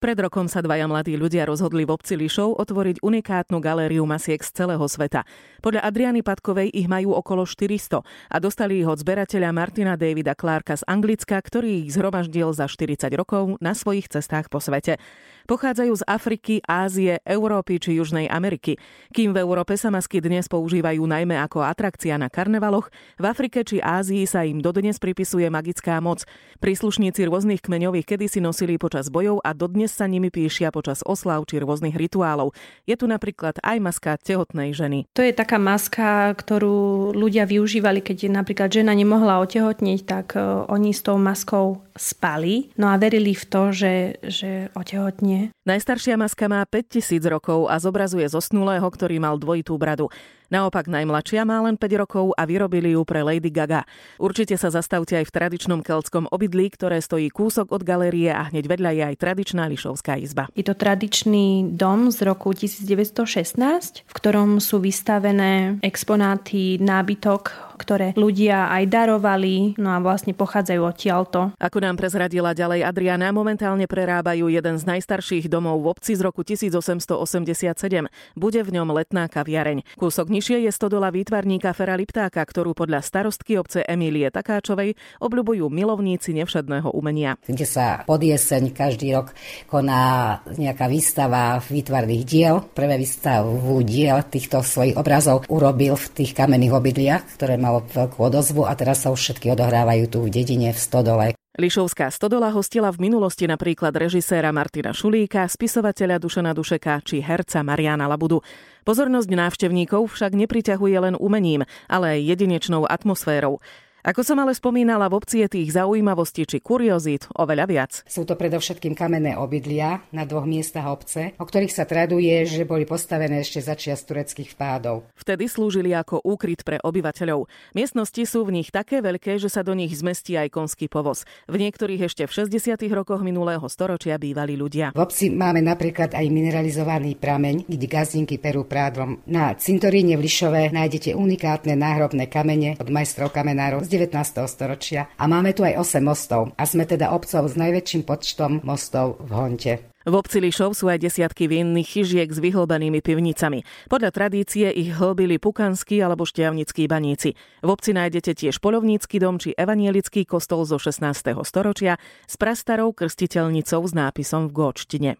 Pred rokom sa dvaja mladí ľudia rozhodli v obci Lišov otvoriť unikátnu galériu masiek z celého sveta. Podľa Adriany Padkovej ich majú okolo 400 a dostali ich od zberateľa Martina Davida Clarka z Anglicka, ktorý ich zhromaždil za 40 rokov na svojich cestách po svete. Pochádzajú z Afriky, Ázie, Európy či Južnej Ameriky. Kým v Európe sa masky dnes používajú najmä ako atrakcia na karnevaloch, v Afrike či Ázii sa im dodnes pripisuje magická moc. Príslušníci rôznych kmeňových kedysi nosili počas bojov a dodnes dnes sa nimi píšia počas oslav či rôznych rituálov. Je tu napríklad aj maska tehotnej ženy. To je taká maska, ktorú ľudia využívali, keď napríklad žena nemohla otehotniť, tak e, oni s tou maskou spali. No a verili v to, že, že otehotnie. Najstaršia maska má 5000 rokov a zobrazuje zosnulého, ktorý mal dvojitú bradu. Naopak najmladšia má len 5 rokov a vyrobili ju pre Lady Gaga. Určite sa zastavte aj v tradičnom keltskom obydlí, ktoré stojí kúsok od galérie a hneď vedľa je aj tradičná Lišovská izba. Je to tradičný dom z roku 1916, v ktorom sú vystavené exponáty, nábytok ktoré ľudia aj darovali, no a vlastne pochádzajú odtiaľto. Ako nám prezradila ďalej Adriana, momentálne prerábajú jeden z najstarších domov v obci z roku 1887. Bude v ňom letná kaviareň. Kúsok nižšie je stodola výtvarníka Fera Liptáka, ktorú podľa starostky obce Emílie Takáčovej obľubujú milovníci nevšedného umenia. Kde sa pod jeseň každý rok koná nejaká výstava výtvarných diel. Prvé výstavu diel týchto svojich obrazov urobil v tých kamenných obydliach, ktoré mal malo veľkú odozvu a teraz sa už všetky odohrávajú tu v dedine v Stodole. Lišovská stodola hostila v minulosti napríklad režiséra Martina Šulíka, spisovateľa Dušana Dušeka či herca Mariana Labudu. Pozornosť návštevníkov však nepriťahuje len umením, ale aj jedinečnou atmosférou. Ako som ale spomínala, v obci je tých zaujímavostí či kuriozít oveľa viac. Sú to predovšetkým kamenné obydlia na dvoch miestach obce, o ktorých sa traduje, že boli postavené ešte začias tureckých vpádov. Vtedy slúžili ako úkryt pre obyvateľov. Miestnosti sú v nich také veľké, že sa do nich zmestí aj konský povoz. V niektorých ešte v 60. rokoch minulého storočia bývali ľudia. V obci máme napríklad aj mineralizovaný prameň, kde gazdinky perú prádlom. Na cintoríne v Lišove nájdete unikátne náhrobné kamene od majstrov kamenárov 19. storočia a máme tu aj 8 mostov a sme teda obcov s najväčším počtom mostov v Honte. V obci Lišov sú aj desiatky vienných chyžiek s vyhlbenými pivnicami. Podľa tradície ich hlbili pukanskí alebo šťavnickí baníci. V obci nájdete tiež polovnícky dom či evanielický kostol zo 16. storočia s prastarou krstiteľnicou s nápisom v góčtine.